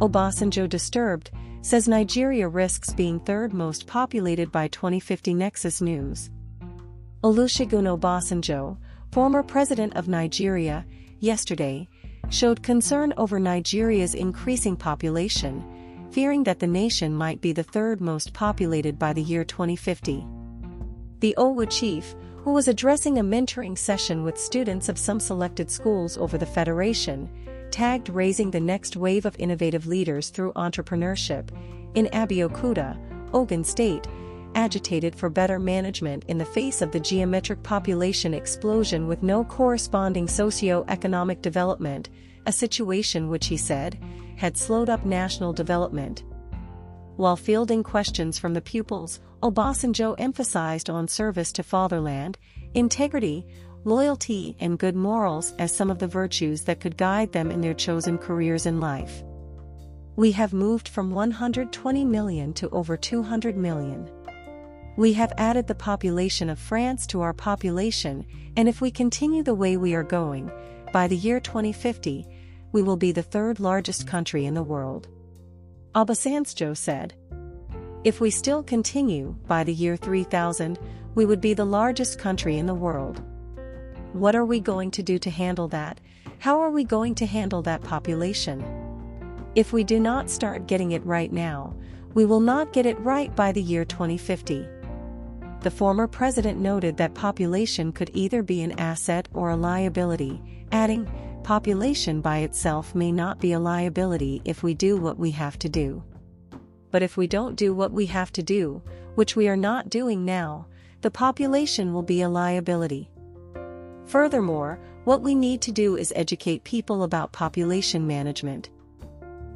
Obasanjo disturbed, says Nigeria risks being third most populated by 2050 Nexus News. Olusegun Obasanjo, former president of Nigeria, yesterday, showed concern over Nigeria's increasing population, fearing that the nation might be the third most populated by the year 2050. The OWU chief, who was addressing a mentoring session with students of some selected schools over the Federation, tagged raising the next wave of innovative leaders through entrepreneurship, in Abeokuta, Ogun State, agitated for better management in the face of the geometric population explosion with no corresponding socio-economic development, a situation which he said, had slowed up national development. While fielding questions from the pupils, Obasanjo emphasized on service to fatherland, integrity, loyalty and good morals as some of the virtues that could guide them in their chosen careers in life. We have moved from 120 million to over 200 million. We have added the population of France to our population, and if we continue the way we are going, by the year 2050, we will be the third largest country in the world. Obasanjo said. If we still continue, by the year 3000, we would be the largest country in the world. What are we going to do to handle that? How are we going to handle that population? If we do not start getting it right now, we will not get it right by the year 2050. The former president noted that population could either be an asset or a liability, adding, population by itself may not be a liability if we do what we have to do. But if we don't do what we have to do, which we are not doing now, the population will be a liability. Furthermore, what we need to do is educate people about population management.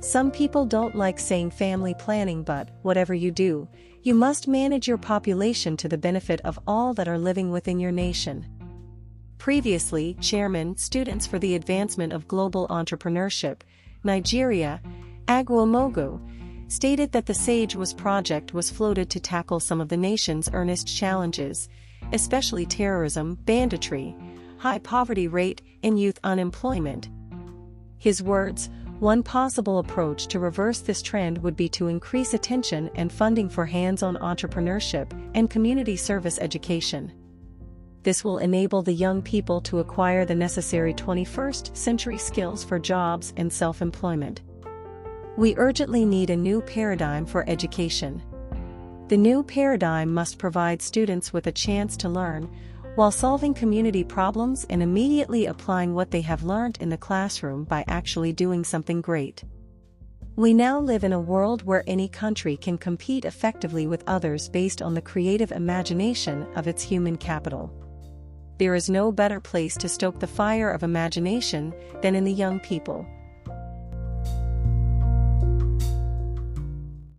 Some people don't like saying family planning, but whatever you do, you must manage your population to the benefit of all that are living within your nation. Previously, Chairman Students for the Advancement of Global Entrepreneurship, Nigeria, Agwumogu, stated that the SAGE was project was floated to tackle some of the nation's earnest challenges, especially terrorism, banditry, high poverty rate, and youth unemployment. His words, one possible approach to reverse this trend would be to increase attention and funding for hands-on entrepreneurship and community service education. This will enable the young people to acquire the necessary 21st century skills for jobs and self-employment. We urgently need a new paradigm for education. The new paradigm must provide students with a chance to learn, while solving community problems and immediately applying what they have learned in the classroom by actually doing something great. We now live in a world where any country can compete effectively with others based on the creative imagination of its human capital. There is no better place to stoke the fire of imagination than in the young people,